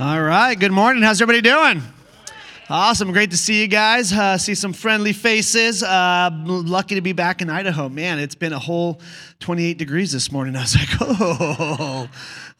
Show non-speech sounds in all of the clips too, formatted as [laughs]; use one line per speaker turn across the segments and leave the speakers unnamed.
All right. Good morning. How's everybody doing? Awesome. Great to see you guys. Uh, see some friendly faces. Uh, lucky to be back in Idaho. Man, it's been a whole 28 degrees this morning. I was like, [laughs] oh,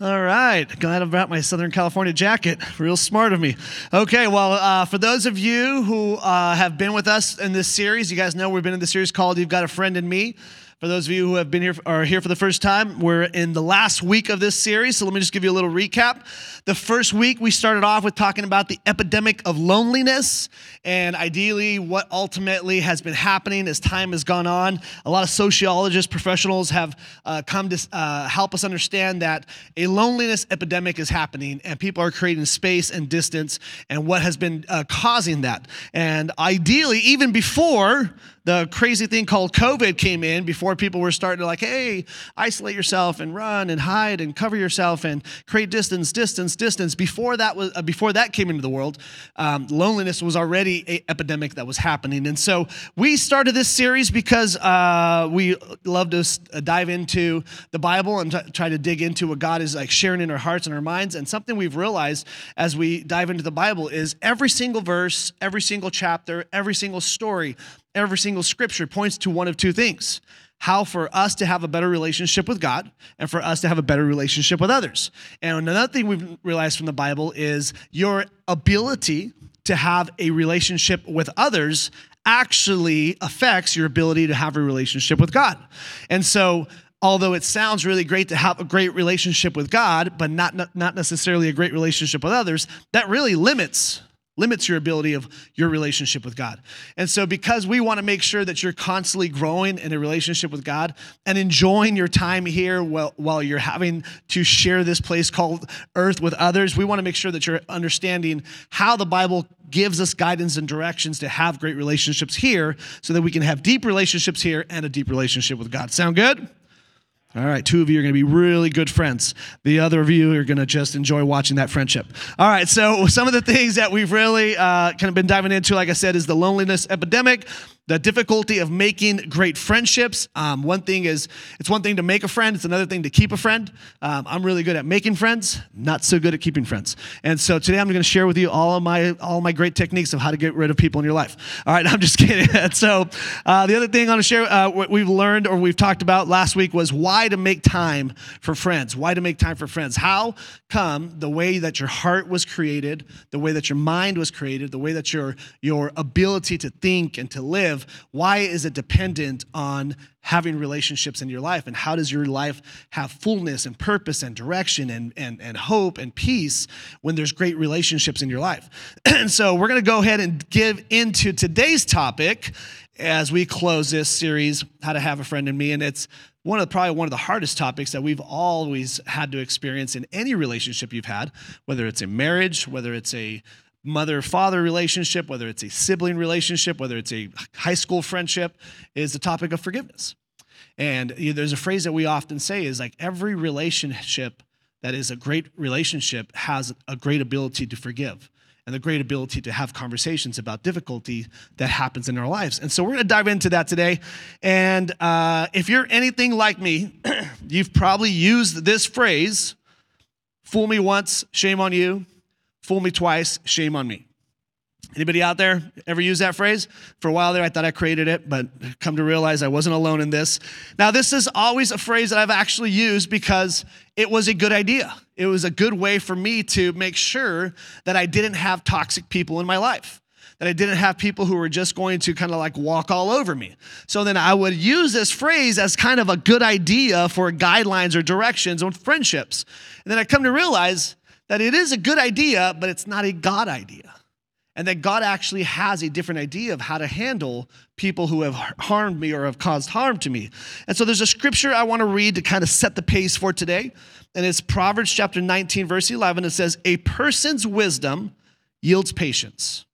all right. Glad I brought my Southern California jacket. Real smart of me. Okay, well, uh, for those of you who uh, have been with us in this series, you guys know we've been in the series called You've Got a Friend in Me. For those of you who have been here are here for the first time, we're in the last week of this series. So let me just give you a little recap. The first week we started off with talking about the epidemic of loneliness and ideally what ultimately has been happening as time has gone on. A lot of sociologists, professionals have uh, come to uh, help us understand that a loneliness epidemic is happening and people are creating space and distance and what has been uh, causing that. And ideally, even before the crazy thing called COVID came in before people were starting to like, hey, isolate yourself and run and hide and cover yourself and create distance, distance, distance. Before that was uh, before that came into the world, um, loneliness was already an epidemic that was happening. And so we started this series because uh, we love to uh, dive into the Bible and t- try to dig into what God is like sharing in our hearts and our minds. And something we've realized as we dive into the Bible is every single verse, every single chapter, every single story every single scripture points to one of two things how for us to have a better relationship with God and for us to have a better relationship with others. And another thing we've realized from the Bible is your ability to have a relationship with others actually affects your ability to have a relationship with God. And so, although it sounds really great to have a great relationship with God, but not, not necessarily a great relationship with others, that really limits limits your ability of your relationship with God. And so, because we want to make sure that you're constantly growing in a relationship with God and enjoying your time here while, while you're having to share this place called earth with others, we want to make sure that you're understanding how the Bible gives us guidance and directions to have great relationships here so that we can have deep relationships here and a deep relationship with God. Sound good? All right, two of you are going to be really good friends. The other of you are going to just enjoy watching that friendship. All right, so some of the things that we've really uh, kind of been diving into, like I said, is the loneliness epidemic the difficulty of making great friendships. Um, one thing is, it's one thing to make a friend, it's another thing to keep a friend. Um, I'm really good at making friends, not so good at keeping friends. And so today I'm going to share with you all of my all of my great techniques of how to get rid of people in your life. All right, [laughs] I'm just kidding. [laughs] so uh, the other thing I'm going to share, uh, what we've learned or we've talked about last week was why to make time for friends. Why to make time for friends? How come the way that your heart was created, the way that your mind was created, the way that your your ability to think and to live live, why is it dependent on having relationships in your life? And how does your life have fullness and purpose and direction and, and, and hope and peace when there's great relationships in your life? [clears throat] and so we're going to go ahead and give into today's topic as we close this series, How to Have a Friend in Me. And it's one of the, probably one of the hardest topics that we've always had to experience in any relationship you've had, whether it's a marriage, whether it's a mother father relationship, whether it's a sibling relationship, whether it's a high school friendship, is the topic of forgiveness. And you know, there's a phrase that we often say is like every relationship that is a great relationship has a great ability to forgive and the great ability to have conversations about difficulty that happens in our lives. And so we're going to dive into that today. And uh, if you're anything like me, [clears throat] you've probably used this phrase fool me once, shame on you Fool me twice, shame on me. Anybody out there ever use that phrase? For a while there, I thought I created it, but come to realize I wasn't alone in this. Now, this is always a phrase that I've actually used because it was a good idea. It was a good way for me to make sure that I didn't have toxic people in my life, that I didn't have people who were just going to kind of like walk all over me. So then I would use this phrase as kind of a good idea for guidelines or directions on friendships. And then I come to realize that it is a good idea, but it's not a God idea. And that God actually has a different idea of how to handle people who have harmed me or have caused harm to me. And so there's a scripture I want to read to kind of set the pace for today. And it's Proverbs chapter 19, verse 11. It says, A person's wisdom yields patience.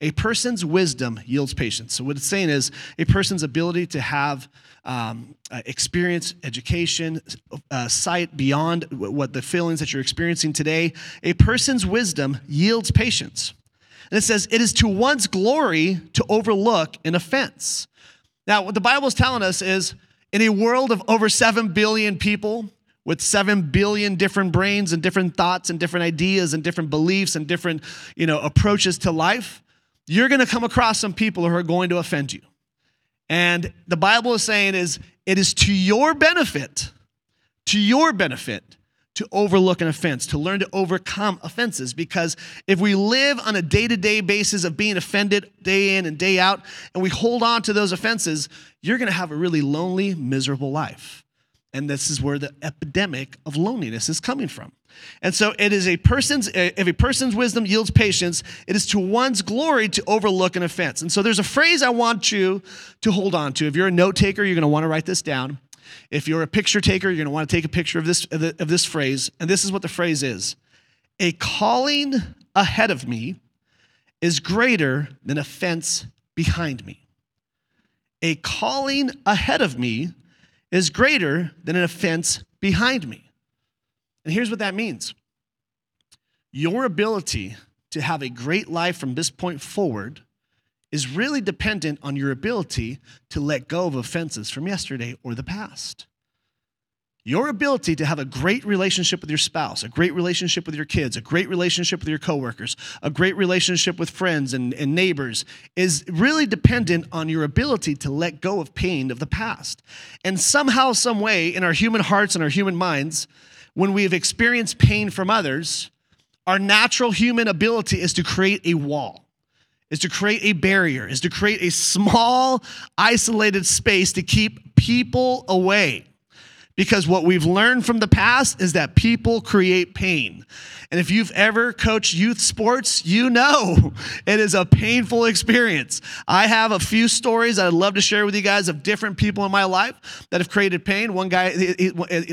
A person's wisdom yields patience. So, what it's saying is a person's ability to have um, uh, experience, education, uh, sight beyond what the feelings that you're experiencing today. A person's wisdom yields patience. And it says, it is to one's glory to overlook an offense. Now, what the Bible is telling us is in a world of over 7 billion people, with 7 billion different brains and different thoughts and different ideas and different beliefs and different, you know, approaches to life, you're going to come across some people who are going to offend you. And the Bible is saying is it is to your benefit, to your benefit to overlook an offense, to learn to overcome offenses. Because if we live on a day to day basis of being offended day in and day out, and we hold on to those offenses, you're gonna have a really lonely, miserable life. And this is where the epidemic of loneliness is coming from. And so it is a person's, if a person's wisdom yields patience, it is to one's glory to overlook an offense. And so there's a phrase I want you to hold on to. If you're a note taker, you're gonna wanna write this down. If you're a picture taker, you're going to want to take a picture of this, of this phrase. And this is what the phrase is A calling ahead of me is greater than a fence behind me. A calling ahead of me is greater than an offense behind me. And here's what that means your ability to have a great life from this point forward is really dependent on your ability to let go of offenses from yesterday or the past. Your ability to have a great relationship with your spouse, a great relationship with your kids, a great relationship with your coworkers, a great relationship with friends and, and neighbors is really dependent on your ability to let go of pain of the past. And somehow, some way, in our human hearts and our human minds, when we have experienced pain from others, our natural human ability is to create a wall is to create a barrier, is to create a small, isolated space to keep people away. Because what we've learned from the past is that people create pain. And if you've ever coached youth sports, you know [laughs] it is a painful experience. I have a few stories I'd love to share with you guys of different people in my life that have created pain. One guy,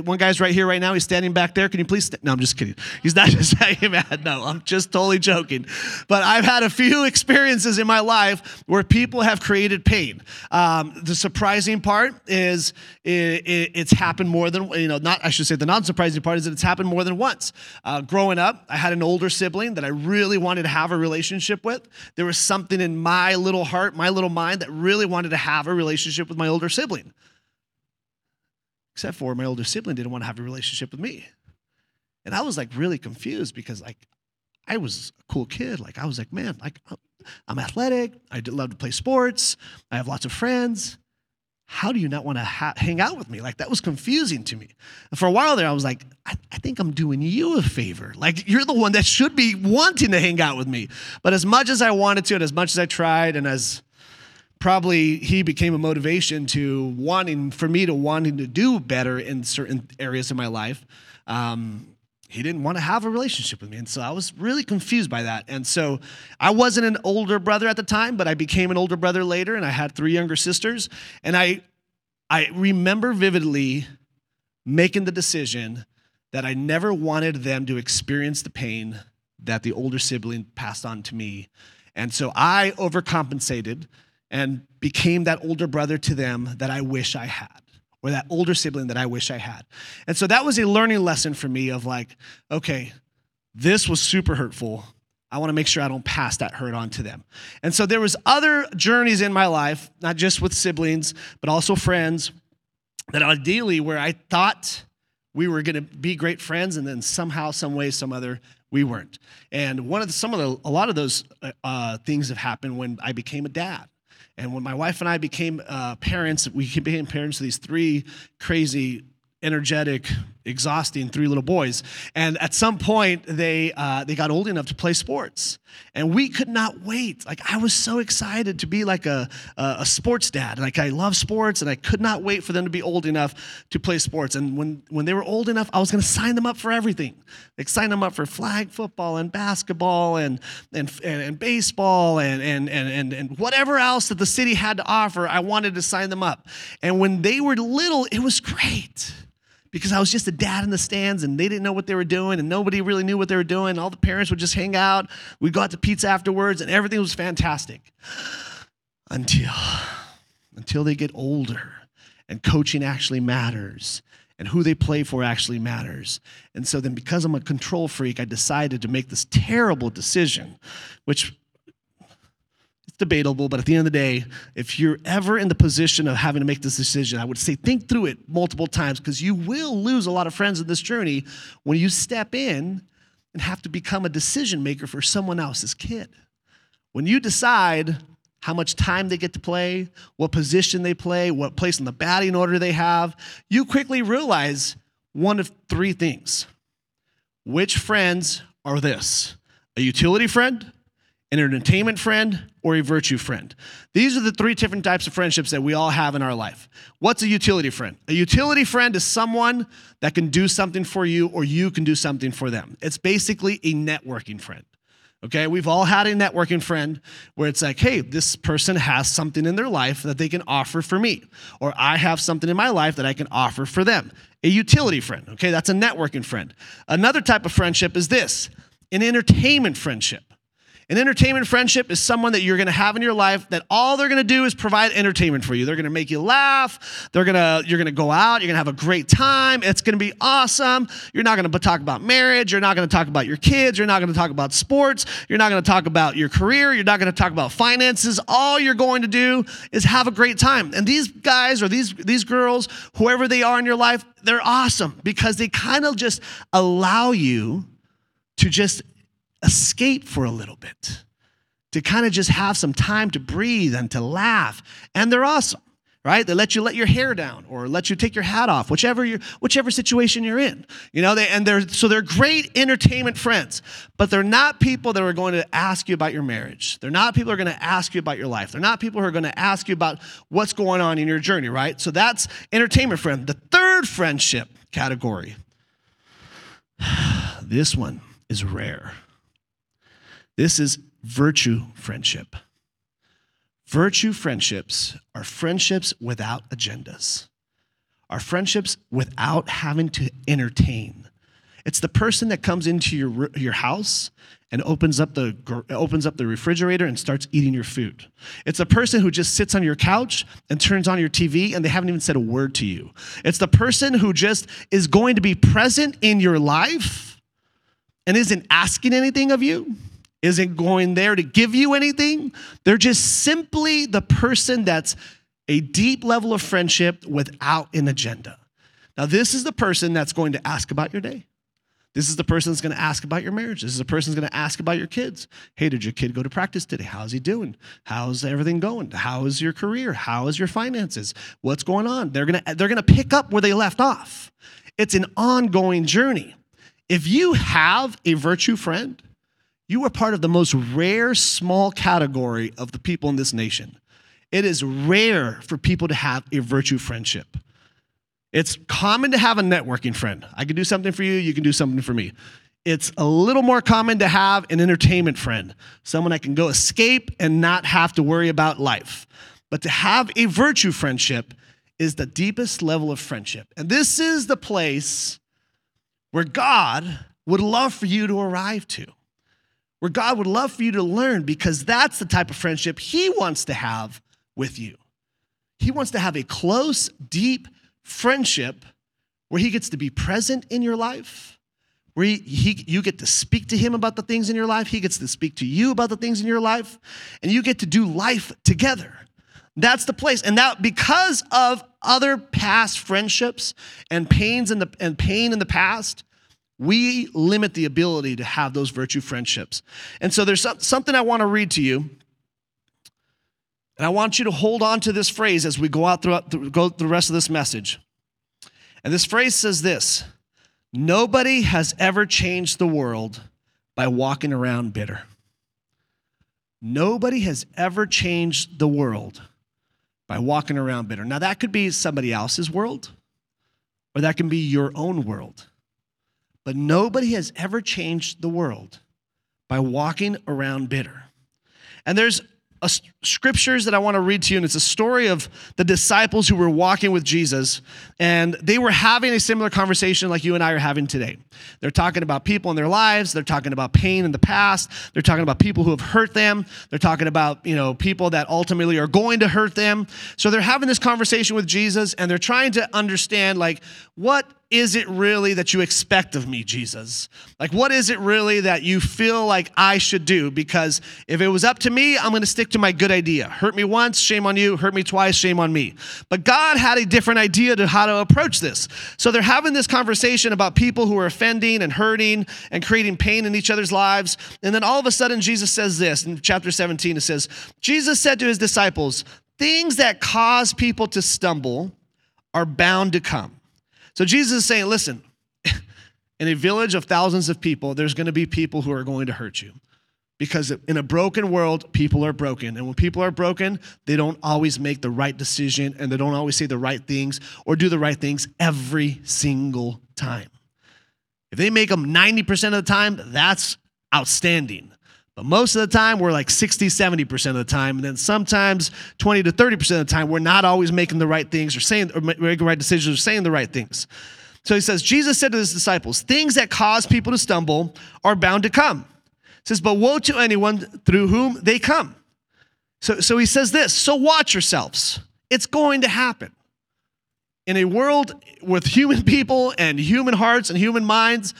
one guy's right here right now. He's standing back there. Can you please? St- no, I'm just kidding. He's not [laughs] just saying mad. No, I'm just totally joking. But I've had a few [laughs] experiences in my life where people have created pain. Um, the surprising part is it, it, it's happened more than you know. Not I should say the non-surprising part is that it's happened more than once. Uh, growing up I had an older sibling that I really wanted to have a relationship with. There was something in my little heart, my little mind, that really wanted to have a relationship with my older sibling. Except for my older sibling didn't want to have a relationship with me. And I was like really confused because like I was a cool kid. Like I was like, man, like I'm athletic. I love to play sports. I have lots of friends how do you not want to ha- hang out with me? Like that was confusing to me. And for a while there, I was like, I-, I think I'm doing you a favor. Like you're the one that should be wanting to hang out with me. But as much as I wanted to, and as much as I tried, and as probably he became a motivation to wanting for me to wanting to do better in certain areas of my life. Um, he didn't want to have a relationship with me. And so I was really confused by that. And so I wasn't an older brother at the time, but I became an older brother later and I had three younger sisters. And I I remember vividly making the decision that I never wanted them to experience the pain that the older sibling passed on to me. And so I overcompensated and became that older brother to them that I wish I had or that older sibling that I wish I had. And so that was a learning lesson for me of like, okay, this was super hurtful. I want to make sure I don't pass that hurt on to them. And so there was other journeys in my life, not just with siblings, but also friends that ideally where I thought we were going to be great friends and then somehow some way some other we weren't. And one of the, some of the a lot of those uh, uh things have happened when I became a dad. And when my wife and I became uh, parents, we became parents of these three crazy, energetic, exhausting three little boys. And at some point, they, uh, they got old enough to play sports. And we could not wait. Like, I was so excited to be like a, a, sports dad. Like, I love sports, and I could not wait for them to be old enough to play sports. And when, when they were old enough, I was going to sign them up for everything. Like, sign them up for flag football and basketball and, and, and, and baseball and, and, and, and, and whatever else that the city had to offer, I wanted to sign them up. And when they were little, it was great because I was just a dad in the stands and they didn't know what they were doing and nobody really knew what they were doing. All the parents would just hang out. We'd go out to pizza afterwards and everything was fantastic until until they get older and coaching actually matters and who they play for actually matters. And so then because I'm a control freak, I decided to make this terrible decision which debatable, but at the end of the day, if you're ever in the position of having to make this decision, I would say think through it multiple times because you will lose a lot of friends in this journey when you step in and have to become a decision maker for someone else's kid. When you decide how much time they get to play, what position they play, what place in the batting order they have, you quickly realize one of three things. Which friends are this? A utility friend, an entertainment friend, or a virtue friend. These are the three different types of friendships that we all have in our life. What's a utility friend? A utility friend is someone that can do something for you or you can do something for them. It's basically a networking friend. Okay, we've all had a networking friend where it's like, hey, this person has something in their life that they can offer for me, or I have something in my life that I can offer for them. A utility friend, okay, that's a networking friend. Another type of friendship is this an entertainment friendship. An entertainment friendship is someone that you're going to have in your life that all they're going to do is provide entertainment for you. They're going to make you laugh. They're going to you're going to go out, you're going to have a great time. It's going to be awesome. You're not going to talk about marriage, you're not going to talk about your kids, you're not going to talk about sports, you're not going to talk about your career, you're not going to talk about finances. All you're going to do is have a great time. And these guys or these these girls, whoever they are in your life, they're awesome because they kind of just allow you to just escape for a little bit, to kind of just have some time to breathe and to laugh. And they're awesome, right? They let you let your hair down or let you take your hat off, whichever you whichever situation you're in. You know, they and they're so they're great entertainment friends, but they're not people that are going to ask you about your marriage. They're not people who are going to ask you about your life. They're not people who are going to ask you about what's going on in your journey, right? So that's entertainment friend. The third friendship category. [sighs] This one is rare. This is virtue friendship. Virtue friendships are friendships without agendas, are friendships without having to entertain. It's the person that comes into your, your house and opens up, the, opens up the refrigerator and starts eating your food. It's a person who just sits on your couch and turns on your TV and they haven't even said a word to you. It's the person who just is going to be present in your life and isn't asking anything of you isn't going there to give you anything. They're just simply the person that's a deep level of friendship without an agenda. Now, this is the person that's going to ask about your day. This is the person that's going to ask about your marriage. This is the person that's going to ask about your kids. Hey, did your kid go to practice today? How's he doing? How's everything going? How is your career? How is your finances? What's going on? They're going to they're going to pick up where they left off. It's an ongoing journey. If you have a virtue friend, you are part of the most rare small category of the people in this nation. It is rare for people to have a virtue friendship. It's common to have a networking friend. I can do something for you, you can do something for me. It's a little more common to have an entertainment friend, someone I can go escape and not have to worry about life. But to have a virtue friendship is the deepest level of friendship. And this is the place where God would love for you to arrive to where God would love for you to learn because that's the type of friendship He wants to have with you. He wants to have a close, deep friendship where He gets to be present in your life, where he, he, you get to speak to Him about the things in your life, He gets to speak to you about the things in your life, and you get to do life together. That's the place. And that because of other past friendships and pains in the and pain in the past, we limit the ability to have those virtue friendships. And so there's something I want to read to you. And I want you to hold on to this phrase as we go out throughout go through the rest of this message. And this phrase says this Nobody has ever changed the world by walking around bitter. Nobody has ever changed the world by walking around bitter. Now, that could be somebody else's world, or that can be your own world. But nobody has ever changed the world by walking around bitter. And there's a, scriptures that I want to read to you, and it's a story of the disciples who were walking with Jesus, and they were having a similar conversation like you and I are having today. They're talking about people in their lives, they're talking about pain in the past, they're talking about people who have hurt them, they're talking about, you know, people that ultimately are going to hurt them. So they're having this conversation with Jesus, and they're trying to understand, like, what is it really that you expect of me, Jesus? Like, what is it really that you feel like I should do? Because if it was up to me, I'm gonna stick to my good idea. Hurt me once, shame on you. Hurt me twice, shame on me. But God had a different idea to how to approach this. So they're having this conversation about people who are offending and hurting and creating pain in each other's lives. And then all of a sudden, Jesus says this in chapter 17 it says, Jesus said to his disciples, Things that cause people to stumble are bound to come so Jesus is saying, listen, [laughs] in a village of thousands of people, there's going to be people who are going to hurt you. Because in a broken world, people are broken. And when people are broken, they don't always make the right decision and they don't always say the right things or do the right things every single time. If they make them 90% of the time, that's outstanding. But most of the time, we're like 60, 70% of the time. And then sometimes 20 to 30% of the time, we're not always making the right things or saying or making the right decisions or saying the right things. So he says, Jesus said to his disciples, things that cause people to stumble are bound to come. Says, but woe to anyone through whom they come. So, so he says this, so watch yourselves. It's going to happen. In a world with human [laughs] people and human hearts and human minds,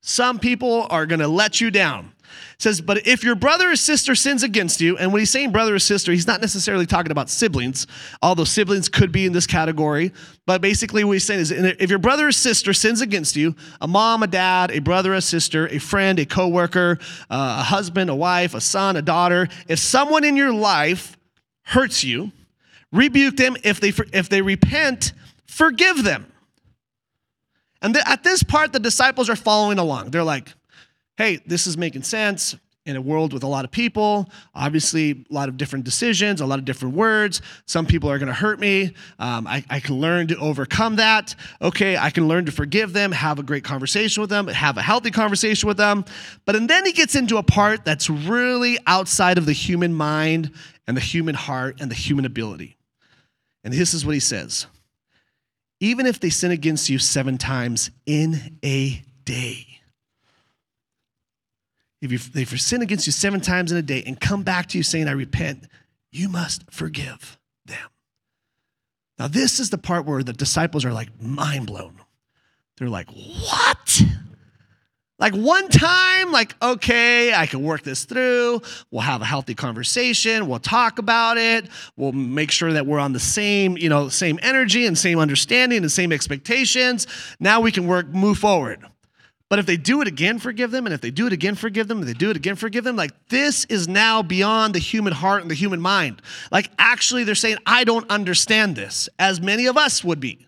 some people are going to let you down says, But if your brother or sister sins against you, and when he's saying brother or sister, he's not necessarily talking about siblings, although siblings could be in this category. But basically, what he's saying is if your brother or sister sins against you, a mom, a dad, a brother, a sister, a friend, a coworker, uh, a husband, a wife, a son, a daughter, if someone in your life hurts you, rebuke them. If they, if they repent, forgive them. And the, at this part, the disciples are following along. They're like, hey, this is making sense in a world with a lot of people, obviously, a lot of different decisions, a lot of different words. Some people are going to hurt me. Um, I, I, can learn to overcome that. Okay, I can learn to forgive them, have a great conversation with them, have a healthy conversation with them. But and then he gets into a part that's really outside of the human mind and the human heart and the human ability. And this is what he says Even if they sin against you seven times in a day, if, you, if you sin against you seven times in a day and come back to you saying, I repent, you must forgive them. Now, this is the part where the disciples are like mind blown. They're like, What? Like one time, like, okay, I can work this through. We'll have a healthy conversation. We'll talk about it. We'll make sure that we're on the same, you know, same energy and same understanding and same expectations. Now we can work, move forward. But if they do it again, forgive them. And if they do it again, forgive them. And they do it again, forgive them. Like this is now beyond the human heart and the human mind. Like actually, they're saying, I don't understand this, as many of us would be.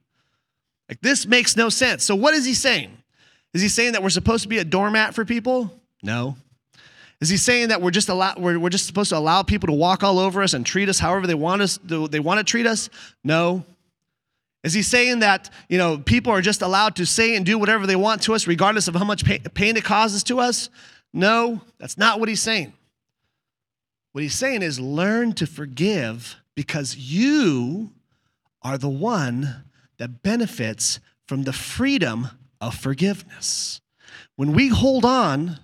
Like this makes no sense. So what is he saying? Is he saying that we're supposed to be a doormat for people? No. Is he saying that we're just allow, we're, we're just supposed to allow people to walk all over us and treat us however they want us they want to treat us? No. Is he saying that, you know, people are just allowed to say and do whatever they want to us, regardless of how much pain it causes to us? No, that's not what he's saying. What he's saying is learn to forgive because you are the one that benefits from the freedom of forgiveness. When we hold on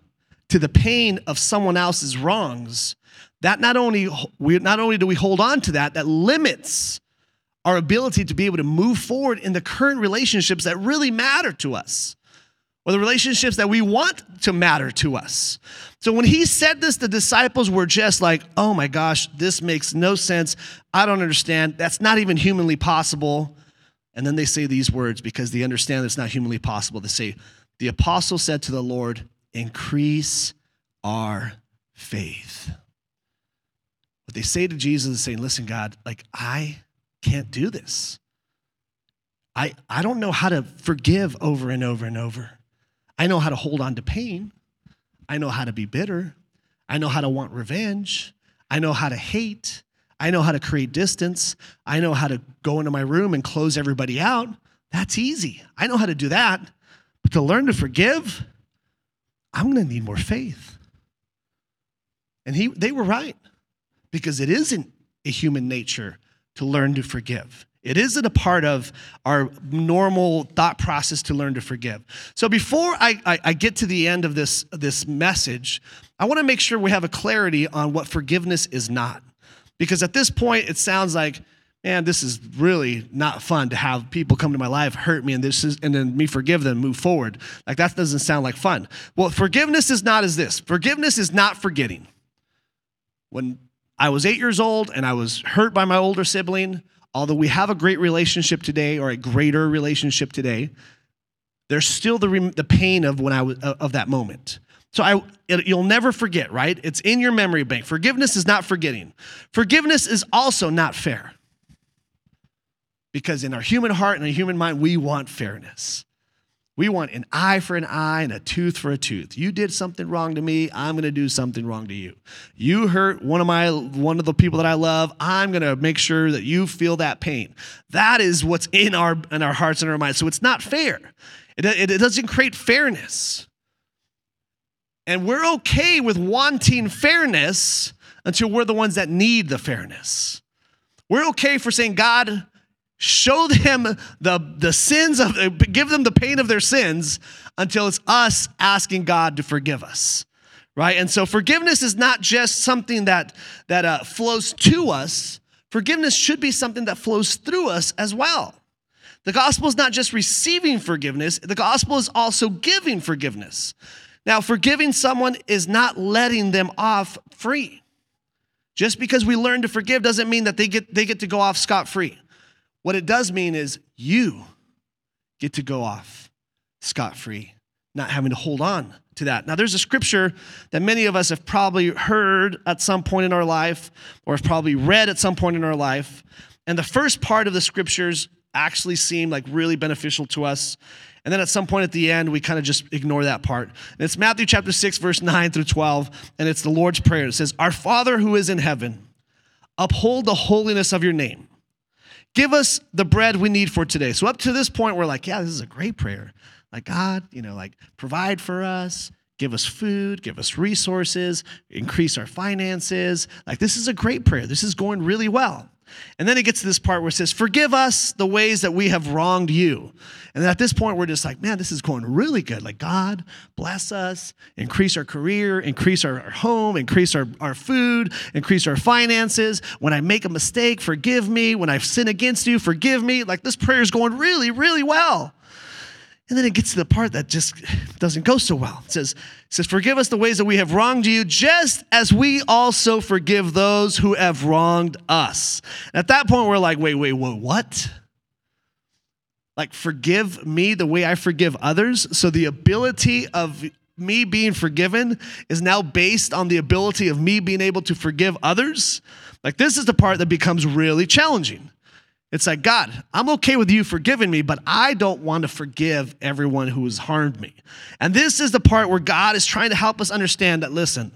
to the pain of someone else's wrongs, that not only we not only do we hold on to that, that limits our ability to be able to move forward in the current relationships that really matter to us or the relationships that we want to matter to us. So when he said this, the disciples were just like, oh my gosh, this makes no sense. I don't understand. That's not even humanly possible. And then they say these words because they understand it's not humanly possible. They say, the apostle said to the Lord, increase our faith. What they say to Jesus is saying, listen, God, like I can't do this. I, I don't know how to forgive over and over and over. I know how to hold on to pain. I know how to be bitter. I know how to want revenge. I know how to hate. I know how to create distance. I know how to go into my room and close everybody out. That's easy. I know how to do that. But to learn to forgive, I'm going to need more faith. And he, they were right because it isn't a human nature to learn to forgive. It isn't a part of our normal thought process to learn to forgive. So before I, I, I get to the end of this, this message, I want to make sure we have a clarity on what forgiveness is not. Because at this point, it sounds like, man, this is really not fun to have people come to my life, hurt me, and this is, and then me forgive them, move forward. Like that doesn't sound like fun. Well, forgiveness is not as this. Forgiveness is not forgetting. When I was eight years old and I was hurt by my older sibling, although we have a great relationship today or a greater relationship today, there's still the, the pain of when I was uh, of that moment. So I, it, you'll never forget, right? It's in your memory bank. Forgiveness is not forgetting. Forgiveness is also not fair. Because in our human heart and our human mind, we want fairness. We want an eye for an eye and a tooth for a tooth. You did something wrong to me, I'm going to do something wrong to you. You hurt one of my one of the people that I love, I'm going to make sure that you feel that pain. That is what's in our in our hearts and our minds. So it's not fair. It, it, it doesn't create fairness. And we're okay with wanting fairness until we're the ones that need the fairness. We're okay for saying, God, show them the, the sins of give them the pain of their sins until it's us asking god to forgive us right? And so forgiveness is not just something that that uh, flows to us. Forgiveness should be something that flows through us as well. The gospel is not just receiving forgiveness the gospel is also giving forgiveness. Now forgiving someone is not letting them off free. Just because we learn to forgive doesn't mean that they get they get to go off scot-free what it does mean is you get to go off scot free, not having to hold on to that. Now, there's a scripture that many of us have probably heard at some point in our life or have probably read at some point in our life. And the first part of the scriptures actually seem like really beneficial to us. And then at some point at the end, we kind of just ignore that part. And it's Matthew chapter 6, verse 9 through 12. And it's the Lord's Prayer. It says, Our Father who is in heaven, uphold the holiness of your name. Give us the bread we need for today. So up to this point, we're like, yeah, this is a great prayer. Like, God, you know, like provide for us, give us food, give us resources, increase our finances. Like, this is a great prayer. This is going really well. And then it gets to this part where it says, Forgive us the ways that we have wronged you. And at this point, we're just like, Man, this is going really good. Like, God, bless us, increase our career, increase our, our home, increase our, our food, increase our finances. When I make a mistake, forgive me. When I sin against you, forgive me. Like, this prayer is going really, really well. And then it gets to the part that just doesn't go so well. It says, it says, Forgive us the ways that we have wronged you, just as we also forgive those who have wronged us. And at that point, we're like, Wait, wait, wait, what? Like, forgive me the way I forgive others. So the ability of me being forgiven is now based on the ability of me being able to forgive others. Like, this is the part that becomes really challenging. It's like, God, I'm okay with you forgiving me, but I don't want to forgive everyone who has harmed me. And this is the part where God is trying to help us understand that, listen,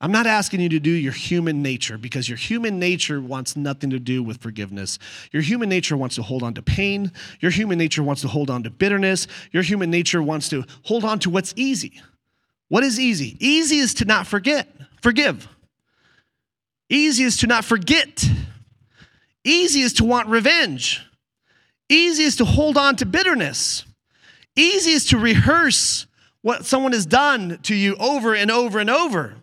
I'm not asking you to do your human nature because your human nature wants nothing to do with forgiveness. Your human nature wants to hold on to pain. Your human nature wants to hold on to bitterness. Your human nature wants to hold on to what's easy. What is easy? Easy is to not forget, forgive. Easy is to not forget. Easy is to want revenge. Easy is to hold on to bitterness. Easy is to rehearse what someone has done to you over and over and over.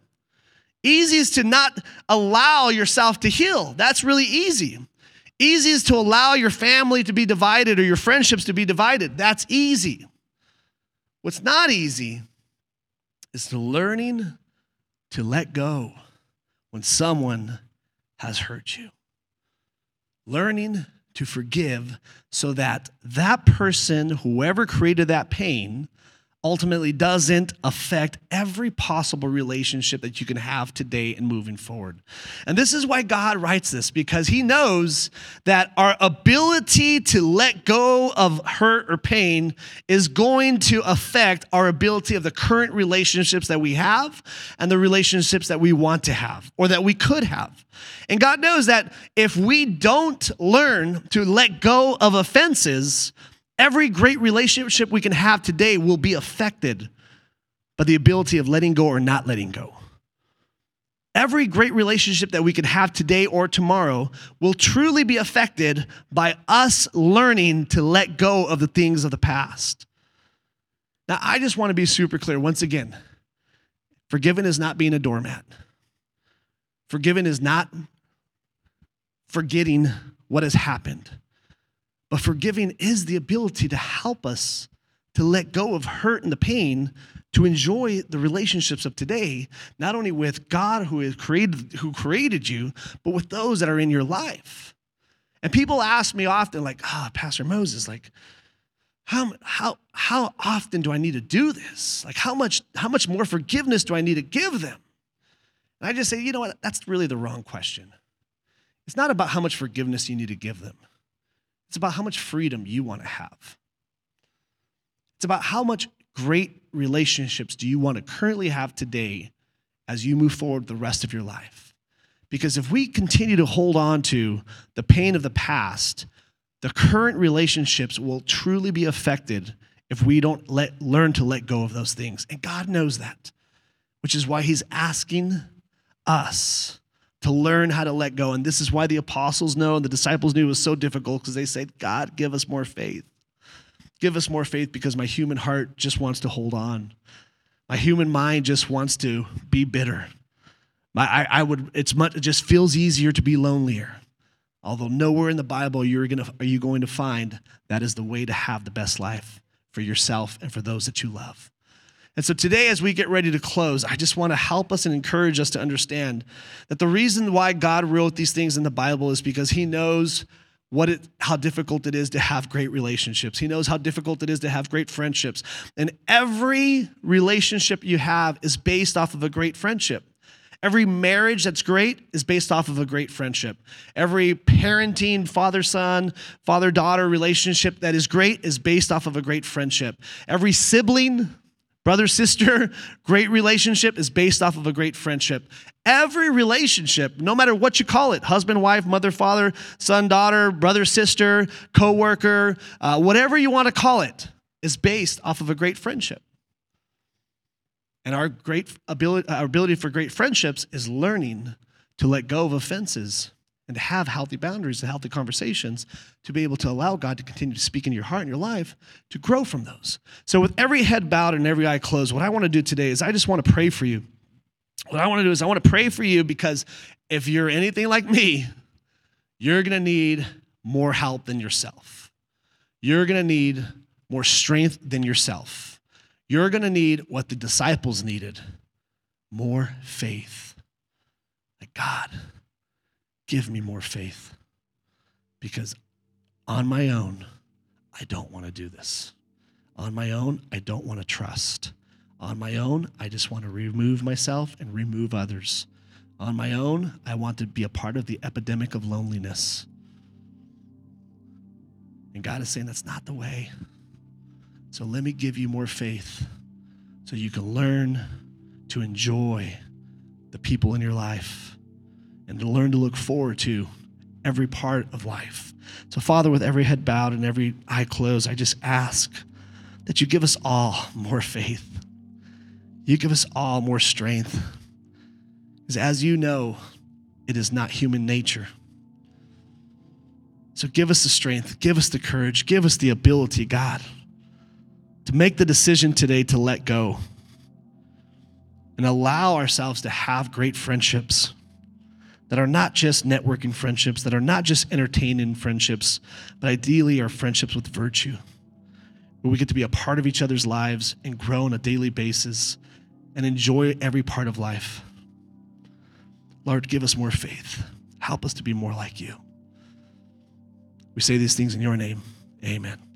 Easy is to not allow yourself to heal. That's really easy. Easy is to allow your family to be divided or your friendships to be divided. That's easy. What's not easy is to learning to let go when someone has hurt you learning to forgive so that that person, whoever created that pain, ultimately doesn't affect every possible relationship that you can have today and moving forward. And this is why God writes this because he knows that our ability to let go of hurt or pain is going to affect our ability of the current relationships that we have and the relationships that we want to have or that we could have. And God knows that if we don't learn to let go of offenses, Every great relationship we can have today will be affected by the ability of letting go or not letting go. every great relationship that we could have today or tomorrow will truly be affected by us learning to let go of the things of the past. Now, I just want to be super clear once again forgiven is not being a doormat, forgiven is not forgetting what has happened. But forgiving is the ability to help us to let go of hurt and the pain to enjoy the relationships of today, not only with God who has created who created you, but with those that are in your life. And people ask me often, like, ah, oh, Pastor Moses, like, how, how, how often do I need to do this? Like, how much, how much more forgiveness do I need to give them? And I just say, you know what? That's really the wrong question. It's not about how much forgiveness you need to give them, it's about how much freedom you want to have. It's about how much great relationships do you want to currently have today as you move forward the rest of your life. Because if we continue to hold on to the pain of the past, the current relationships will truly be affected if we don't let, learn to let go of those things. And God knows that, which is why He's asking us to learn how to let go. And this is why the apostles know and the disciples knew it was so difficult because they said, God, give us more faith. Give us more faith because my human heart just wants to hold on. My human mind just wants to be bitter. My, I, I would, it's much, it just feels easier to be lonelier. Although nowhere in the Bible you're gonna, are you going to find that is the way to have the best life for yourself and for those that you love. And so today, as we get ready to close, I just want to help us and encourage us to understand that the reason why God wrote these things in the Bible is because He knows what it, how difficult it is to have great relationships. He knows how difficult it is to have great friendships. And every relationship you have is based off of a great friendship. Every marriage that's great is based off of a great friendship. Every parenting, father son, father daughter relationship that is great is based off of a great friendship. Every sibling, Brother, sister, [laughs] great relationship is based off of a great friendship. Every relationship, no matter what you call it husband, wife, mother, father, son, daughter, brother, sister, co worker, uh, whatever you want to call it, is based off of a great friendship. And our great ability, our ability for great friendships is learning to let go of offenses and to have healthy boundaries and healthy conversations to be able to allow God to continue to speak in your heart and your life to grow from those. So, with every head bowed and every eye closed, what I want to do today is I just want to pray for you. What I want to do is I want to pray for you because if you're anything like me, you're going to need more help than yourself. You're going to need more strength than yourself. You're going to need what the disciples needed more faith. Like, God, Give me more faith because on my own, I don't want to do this. On my own, I don't want to trust. On my own, I just want to remove myself and remove others. On my own, I want to be a part of the epidemic of loneliness. And God is saying that's not the way. So let me give you more faith so you can learn to enjoy the people in your life and to learn to look forward to every part of life. So, Father, with every head bowed and every eye closed, I just ask that you give us all more faith. You give us all more strength. Because as you know, it is not human nature. So give us the strength, give us the courage, give us the ability, God, to make the decision today to let go and allow ourselves to have great friendships that are not just networking friendships, that are not just entertaining friendships, but ideally are friendships with virtue, where we get to be a part of each other's lives and grow on a daily basis and enjoy every part of life. Lord, give us more faith. Help us to be more like you. We say these things in your name. Amen.